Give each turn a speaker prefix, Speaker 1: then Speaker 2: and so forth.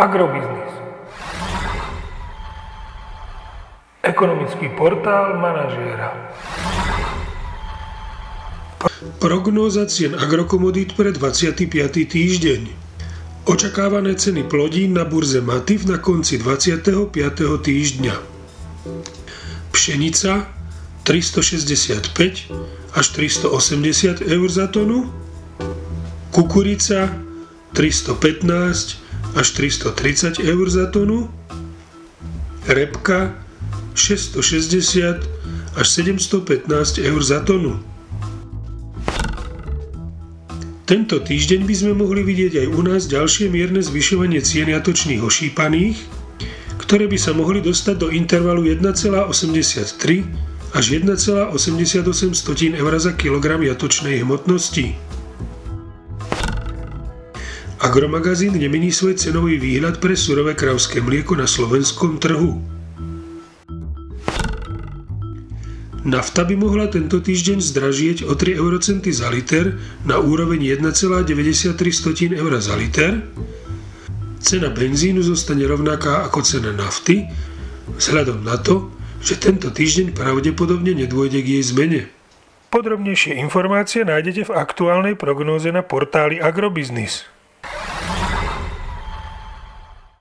Speaker 1: Agrobiznis. Ekonomický portál manažéra.
Speaker 2: Prognóza cien agrokomodít pre 25. týždeň. Očakávané ceny plodín na burze Matif na konci 25. týždňa. Pšenica 365 až 380 eur za tonu, kukurica 315 až 330 eur za tonu, repka 660 až 715 eur za tonu. Tento týždeň by sme mohli vidieť aj u nás ďalšie mierne zvyšovanie cien jatočných ošípaných, ktoré by sa mohli dostať do intervalu 1,83 až 1,88 eur za kilogram jatočnej hmotnosti. Agromagazín nemení svoj cenový výhľad pre surové kravské mlieko na slovenskom trhu. Nafta by mohla tento týždeň zdražieť o 3 eurocenty za liter na úroveň 1,93 eur za liter. Cena benzínu zostane rovnaká ako cena nafty, vzhľadom na to, že tento týždeň pravdepodobne nedôjde k jej zmene.
Speaker 1: Podrobnejšie informácie nájdete v aktuálnej prognóze na portáli Agrobiznis.